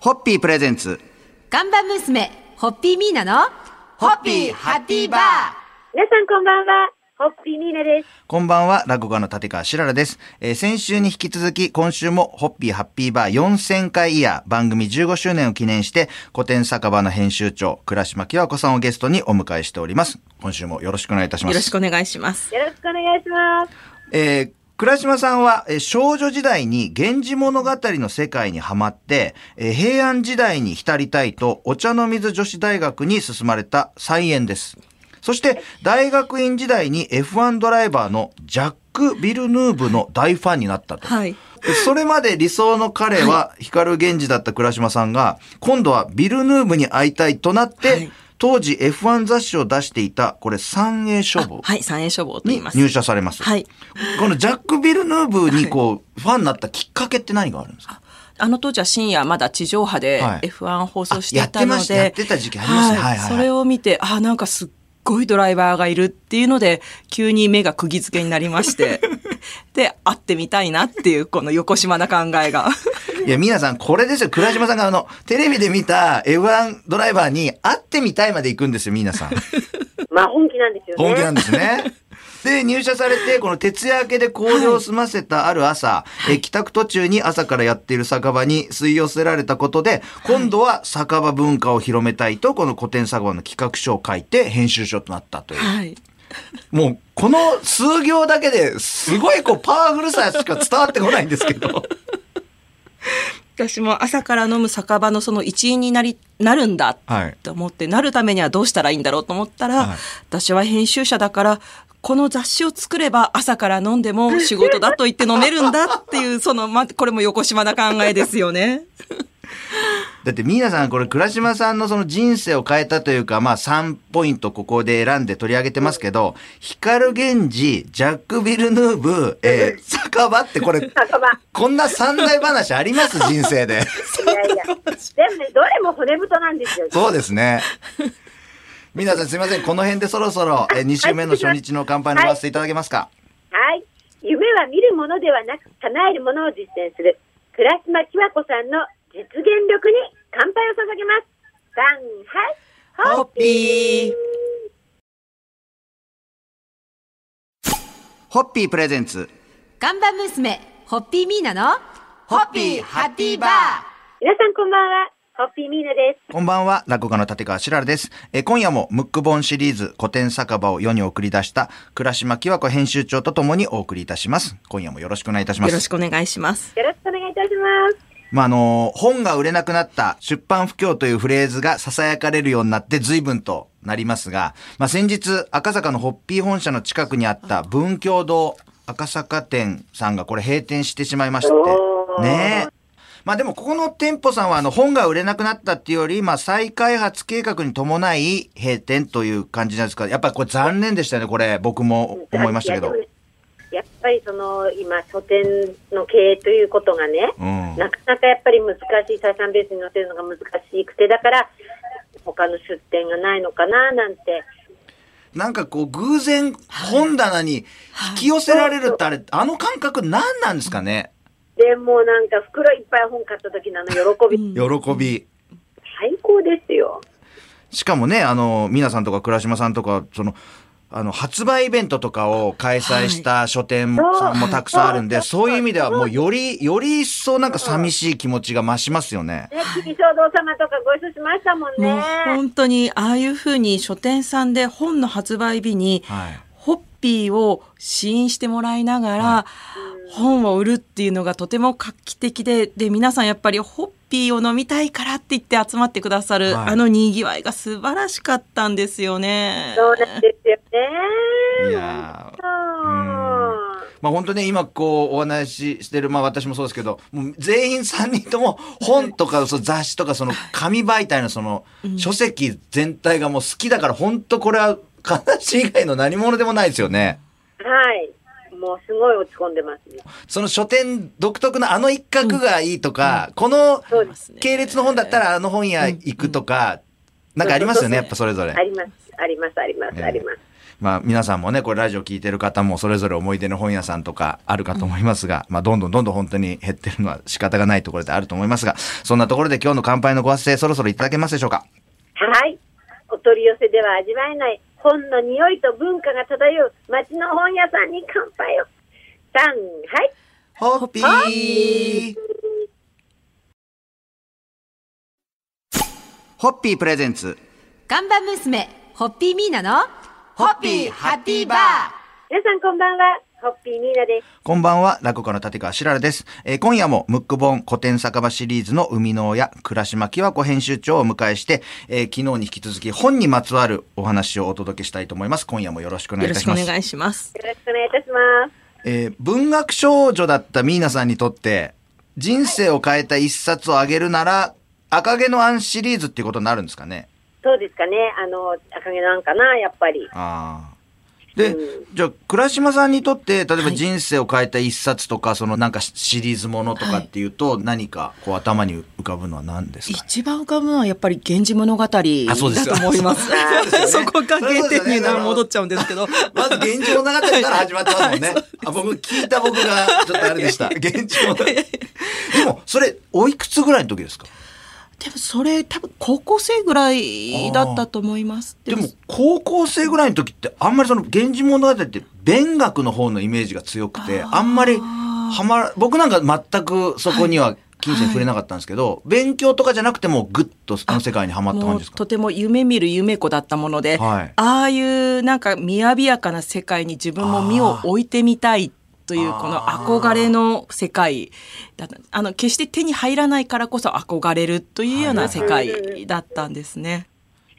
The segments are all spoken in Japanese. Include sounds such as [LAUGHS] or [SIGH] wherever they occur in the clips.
ホッピープレゼンツ。看板娘、ホッピーミーナの、ホッピーハッピーバー。皆さんこんばんは。ホッピーミーナです。こんばんは、落語家の立川しららです。えー先週に引き続き、今週もホッピーハッピーバー4000回イヤー番組15周年を記念して、古典酒場の編集長、倉島清子さんをゲストにお迎えしております。今週もよろしくお願いいたします。よろしくお願いします。よろしくお願いします。えー倉島さんは、えー少女時代に源氏物語の世界にハマって、えー平安時代に浸りたいと、お茶の水女子大学に進まれた菜園です。そして、大学院時代に F1 ドライバーのジャック・ビルヌーブの大ファンになったと。はい。でそれまで理想の彼は光源氏だった倉島さんが、今度はビルヌーブに会いたいとなって、はい当時 F1 雑誌を出していた、これ三栄書房はい、三栄書房と言います。に入社されます。はい。このジャック・ビルヌーブにこう、ファンになったきっかけって何があるんですか？あの当時は深夜まだ地上波ではい。F1 放送していたので、ました。やってた時期ありますね。はいはいはい。それを見て、あ、なんかすっごいドライバーがいるっていうので、急に目が釘付けになりまして、[LAUGHS] で、会ってみたいなっていう、この横島な考えが。いや、皆さん、これですよ。倉島さんがあの、テレビで見た F1 ドライバーに会ってみたいまで行くんですよ、皆さん。[LAUGHS] まあ本気なんですよね。本気なんですね。で、入社されて、この徹夜明けで工場を済ませたある朝、え帰宅途中に朝からやっている酒場に吸い寄せられたことで、今度は酒場文化を広めたいと、この古典酒場の企画書を書いて編集長となったという。はい。もう、この数行だけですごいこう、パワフルさしか伝わってこないんですけど。[LAUGHS] 私も朝から飲む酒場のその一員になり、なるんだはい。と思って、なるためにはどうしたらいいんだろうと思ったら、はい私は編集者だから、この雑誌を作れば朝から飲んでも [LAUGHS] 仕事だと言って飲めるんだっていう、その、ま、これも横島な考えですよね。[LAUGHS] だって皆さんこれ倉島さんのその人生を変えたというか、まあ3ポイントここで選んで取り上げてますけど、光源氏、ジャック・ビルヌーブ、えー、[LAUGHS] 酒場ってこれ。こんな三大話あります？人生で。いやいや。でもね、どれも骨太なんですよ。そうですね。皆さんすいません。この辺でそろそろ、えー、2週目の初日の乾杯のごわせていただけますか？はい。夢は見るものではなく、叶えるものを実践する。倉島きわ子さんの実現力に乾杯を捧げます。さん、はい。ホッピー。ホッピープレゼンツ。看板娘、ホッピーミーナの、ホッピーハッピーバー皆さんこんばんは。ホッピーミーナです。こんばんは、落語家の立川しららです。えー今夜もムック本シリーズ古典酒場を世に送り出した倉島清子編集長とともにお送りいたします。今夜もよろしくお願いいたします。よろしくお願いします。よろしくお願いいたします。まあ、あの、本が売れなくなった出版不況というフレーズが囁かれるようになって随分となりますが、まあ、先日赤坂のホッピー本社の近くにあった文教堂赤坂店さんがこれ閉店してしまいましてねえ。まあでもここの店舗さんはあの本が売れなくなったっていうより、まあ再開発計画に伴い閉店という感じなんですか？やっぱりこれ残念でしたね、これ僕も思いましたけどや。っぱりその今書店の経営ということがね、うん。なかなかやっぱり難しい採算ベースに載せるのが難しくてだから他の出店がないのかななんてなんかこう偶然本棚に引き寄せられるってあれ、あの感覚何なんですかね？でもなんか袋いっぱい本買った時のあの喜び、喜び。最高ですよ。しかもね、あの、皆さんとか倉島さんとか、その、あの、発売イベントとかを開催した書店さんもたくさんあるんで、はいそういう意味ではもうより、より一層なんか寂しい気持ちが増しますよね。ね、君衝動様とかご一緒しましたもんね。もう本当にああいうふうに書店さんで本の発売日にはい。ホッピーを試飲してもらいながら本を売るっていうのがとても画期的で、で、皆さんやっぱりホッピーを飲みたいからって言って集まってくださる、はい。あの賑わいが素晴らしかったんですよね。そうなんですよね。いやまあ本当ね、今こうお話ししてる、まあ私もそうですけど、もう全員3人とも本とかその雑誌とかその紙媒体のその書籍全体がもう好きだから本当これは話以外の何者でもないですよね。はい。もうすごい落ち込んでますね。その書店独特のあの一角がいいとか、このそうです。系列の本だったらあの本屋行くとか、なんかありますよね、やっぱそれぞれあ。ります。あります、あります、ええあります。まあ皆さんもね、これラジオ聞いてる方もそれぞれ思い出の本屋さんとかあるかと思いますが、まあどんどんどんどん本当に減ってるのは仕方がないところであると思いますが、そんなところで今日の乾杯のご発声そろそろいただけますでしょうか？はい。お取り寄せでは味わえない本の匂いと文化が漂う町の本屋さんに乾杯を。さん、はい。ホッピーホッピープレゼンツ看板娘、ホッピーミーナの、ホッピーハッピーバー皆さんこんばんは。ホッピーミーナです。こんばんは、落語家の立川しららです。えー今夜もムック本古典酒場シリーズの生みの親、倉島清子編集長をお迎えして、えー昨日に引き続き本にまつわるお話をお届けしたいと思います。今夜もよろしくお願いよろいたします。しくお願いします。よろしくお願いいたします。えー文学少女だったミーナさんにとって、人生を変えた一冊をあげるなら、赤毛のアンシリーズっていうことになるんですかね。そうですかね。あの、赤毛なんかな、やっぱり。ああ。で、うじゃあ、倉島さんにとって、例えばはい人生を変えた一冊とか、そのなんかシリーズものとかっていうと、何かこう頭に浮かぶのは何ですか？一番浮かぶのはやっぱり源氏物語だあそうですと思います。[LAUGHS] そそこが原点に戻っちゃうんですけど。まず、源氏物語から始まってますもんね。[LAUGHS] あ僕、聞いた僕が、ちょっとあれでした。源氏物語。でも、それ、おいくつぐらいの時ですか？でもそれ多分高校生ぐらいだったと思います。でも、高校生ぐらいの時って、あんまりその、源氏物語って、勉学の方のイメージが強くて、あんまり、はまら、僕なんか全くそこには、金銭触れなかったんですけど、勉強とかじゃなくても、ぐっとあの世界にはまった感じですか？とても夢見る夢子だったもので、はい。ああいうなんか雅やかな世界に自分も身を置いてみたいというこの憧れの世界あの決して手に入らないからこそ憧れるというような世界だったんですね。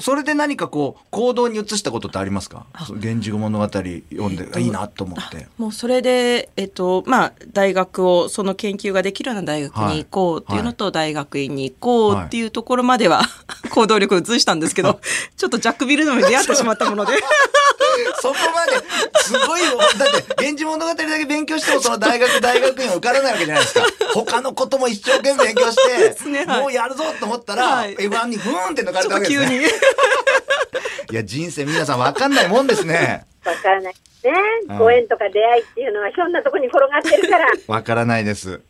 それで何かこう、行動に移したことってありますか？源氏物語読んで、いいなと思って。もうそれで、えっと、まあ、大学を、その研究ができるような大学に行こうっていうのと、大学院に行こうっていうところまでは、行動力を移したんですけど、[LAUGHS] ちょっとジャックビルのに出会ってしまったもので、[LAUGHS] そこまで、すごいよ。だって、源氏物語だけ勉強しても、その大学、大学院は受からないわけじゃないですか。[LAUGHS] 他のことも一生懸命勉強して、すねはいもうやるぞと思ったら、はい F1 にふーんって抜かれたわけですね。に。[LAUGHS] いや、人生皆さん分かんないもんですね。わからない。ねうん。ご縁とか出会いっていうのはひょんなとこに転がってるから、分からないです。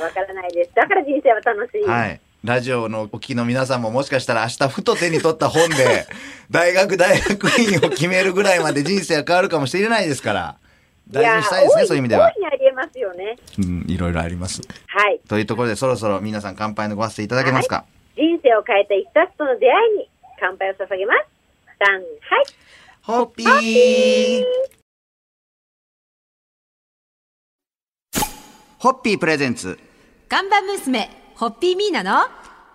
わからないです。だから人生は楽しい。はい。ラジオのお聞きの皆さんももしかしたら明日ふと手に取った本で、[LAUGHS] 大学大学院を決めるぐらいまで人生が変わるかもしれないですから、大事にしたいですね、やそういう意味ではますよね。うん、いろいろあります。はい。というところで、そろそろ皆さん乾杯のご発声いただけますか、人生を変えた一冊との出会いに乾杯を捧げます。さん、はい。ホッピーホッピープレゼンツ。看板娘、ホッピーミーナの、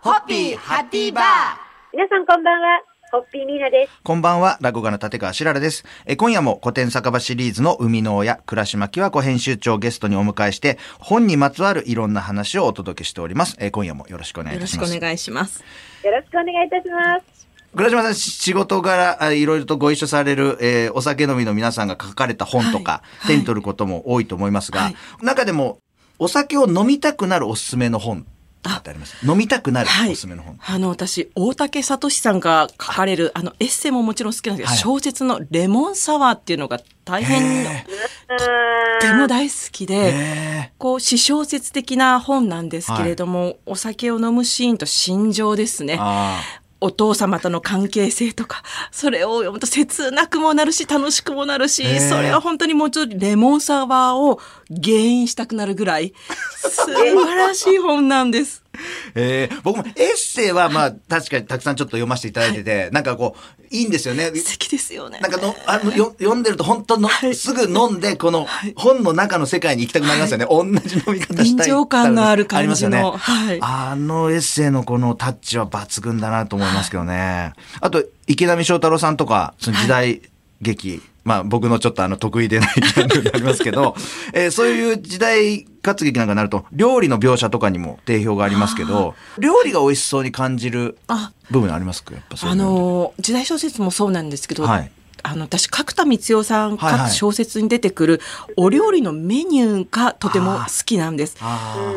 ホッピーハッピーバー皆さんこんばんは。ホッピーミーナです。こんばんは、落語家の立川しららです。え今夜も古典酒場シリーズの生みの親、倉島清子編集長をゲストにお迎えして、本にまつわるいろんな話をお届けしております。え今夜もよろしくお願いいよろしくおたします。願いします。よろしくお願いいたします。倉島さん、し仕事柄、あいろいろとご一緒される、えーお酒飲みの皆さんが書かれた本とか、はい手に取ることも多いと思いますが、はい中でも、お酒を飲みたくなるおすすめの本ってあります飲みたくなるはい。おすすめの本。あの、私、大竹聡さんが書かれる、あの、エッセイももちろん好きなんですけど、はい。小説のレモンサワーっていうのが大変、へとっても大好きーで、へこう、詩小説的な本なんですけれども、お酒を飲むシーンと心情ですねお父様との関係性とか、それを読むと切なくもなるし、楽しくもなるしそれは本当にもうちょっとレモンサワーを原因したくなるぐらい、素晴らしい本なんです。ーえー僕もエッセイはまあ確かにたくさんちょっと読ませていただいてて、なんかこう、いいんですよね。素敵ですよね。なんかの、あの、よ読んでると本当の、はいすぐ飲んで、この本の中の世界に行きたくなりますよね。同じ飲み方したい。臨場感のある感じのりますよね。はいあのエッセイのこのタッチは抜群だなと思いますけどね。あと、池波正太郎さんとか、その時代劇、まあ僕のちょっとあの得意でないジャンルになりますけど、[LAUGHS] えーそういう時代活劇なんかになると、料理の描写とかにも定評がありますけど、料理が美味しそうに感じるあ。部分ありますか？やっぱそういあうのの時代小説もそうなんですけど、はい。あの私角田光代さんはいはい。書く小説に出てくるお料理のメニューがとても好きなんです。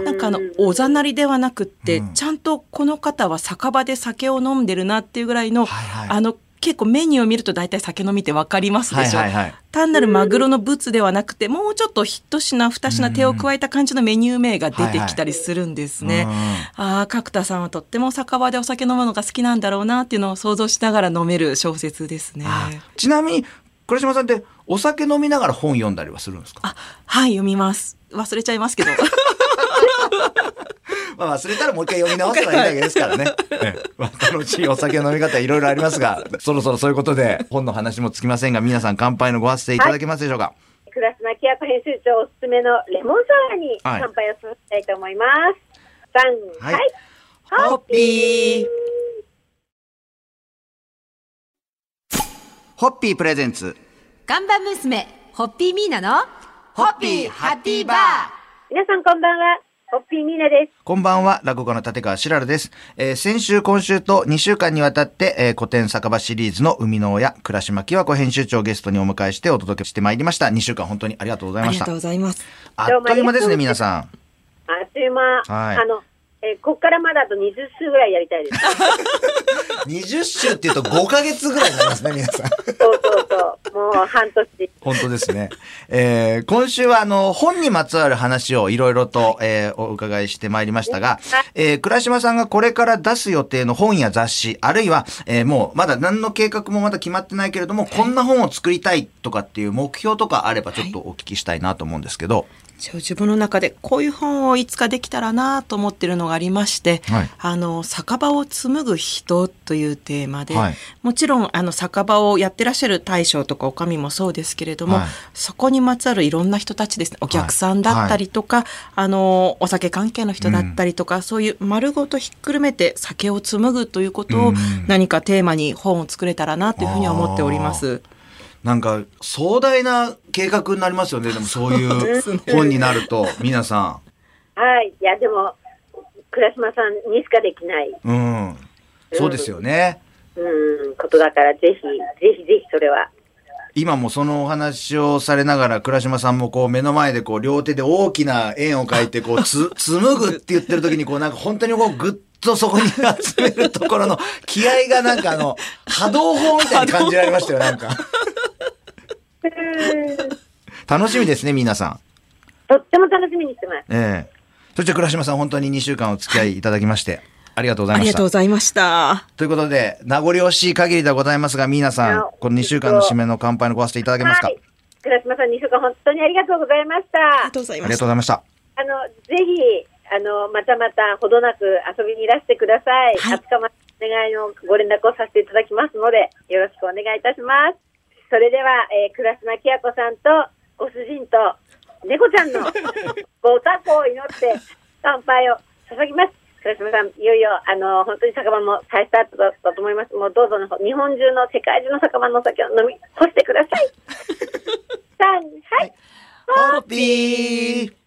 なんかあのおざなりではなくって、うん。ちゃんとこの方は酒場で酒を飲んでるなっていうぐらいの、はいはい。あの結構メニューを見ると大体酒飲みってわかりますでしょ、はいはいはい。単なるマグロのブツではなくてもうちょっと一品二品手を加えた感じのメニュー名が出てきたりするんですね。ああ角田さんはとっても酒場でお酒飲むのが好きなんだろうなっていうのを想像しながら飲める小説ですね。あちなみに倉島さんってお酒飲みながら本読んだりはするんですか？あはい読みます。忘れちゃいますけど [LAUGHS] まあ忘れたらもう一回読み直せばいいだけですからね。[LAUGHS] ええまあ楽しいお酒の飲み方いろいろありますが、[LAUGHS] そろそろそういうことで本の話もつきませんが、皆さん乾杯のご発声いただけますでしょうか？倉島明子編集長おすすめのレモンサワーにはい乾杯をさせたいと思います。3、はいはい。ホッピーホッピープレゼンツ。看板娘、ホッピーミーナの、ホッピーハッピーバー皆さんこんばんは。ホッピーミーナです。こんばんは、落語家の立川しらるです。えー先週、今週と2週間にわたって、えー古典酒場シリーズの生みの親、倉島清子編集長をゲストにお迎えしてお届けしてまいりました。2週間本当にありがとうございましたありがとう。ございます。あっという間ですね、皆さん。あっという間。はいあの、えーこっからまだあと20週ぐらいやりたいです。[LAUGHS] 20週っていうと5ヶ月ぐらいになりますね、皆さん。そうそうそう。もう半年。本当ですね。えー今週はあの、本にまつわる話をいろいろと、えーお伺いしてまいりましたが、えー倉島さんがこれから出す予定の本や雑誌、あるいは、えーもうまだ何の計画もまだ決まってないけれども、こんな本を作りたいとかっていう目標とかあればちょっとお聞きしたいなと思うんですけど。自分の中でこういう本をいつかできたらなと思ってるのがありまして、はい。あの酒場を紡ぐ人というテーマで、はい。もちろんあの酒場をやってらっしゃる大将とかお上もそうですけれども、はい。そこにまつわるいろんな人たちですね。お客さんだったりとか、あのお酒関係の人だったりとか、そういう丸ごとひっくるめて酒を紡ぐということをうん。何かテーマに本を作れたらなというふうには思っております。なんか、壮大な計画になりますよね。でもそういう本になると、皆さはい。いや、でも、倉島さんにしかできない、ん。うん。そうですよね。うん、ことだから、ぜひ、ぜひぜひそれは。今もそのお話をされながら、倉島さんもこう目の前でこう両手で大きな円を描いて、こうつ、[LAUGHS] 紡ぐって言ってる時にこうなんか本当にこうぐっとそこに [LAUGHS] 集めるところの気合がなんかあの、波動砲みたいに感じられましたよ、なんか。う [LAUGHS] ん楽しみですね、皆さん。とっても楽しみにしてます。ええそして倉島さん本当に2週間お付き合いいただきまして、ありがとうございましたありがとうご。ざいました。ということで、名残惜しい限りではございますが、皆さん、この2週間の締めの乾杯のごわせていただけますか、はい。倉島さん、2週間本当にありがとうございました。ありがとうございありがました。とうございました。あの、ぜひ、あの、またまた、ほどなく遊びにいらしてください。はい20日までお願いのご連絡をさせていただきますので、よろしくお願いいたします。それでは、えー、倉島きや子さんと、ご主人と、猫ちゃんの [LAUGHS] ご多幸を祈って、乾杯を捧ぎます。倉島さん、いよいよ、あの、本当に酒場も再スタートだったと思います。もうどうぞの、日本中の世界中の酒場のお酒を飲み干してください。[LAUGHS] さん、はい。ホッピー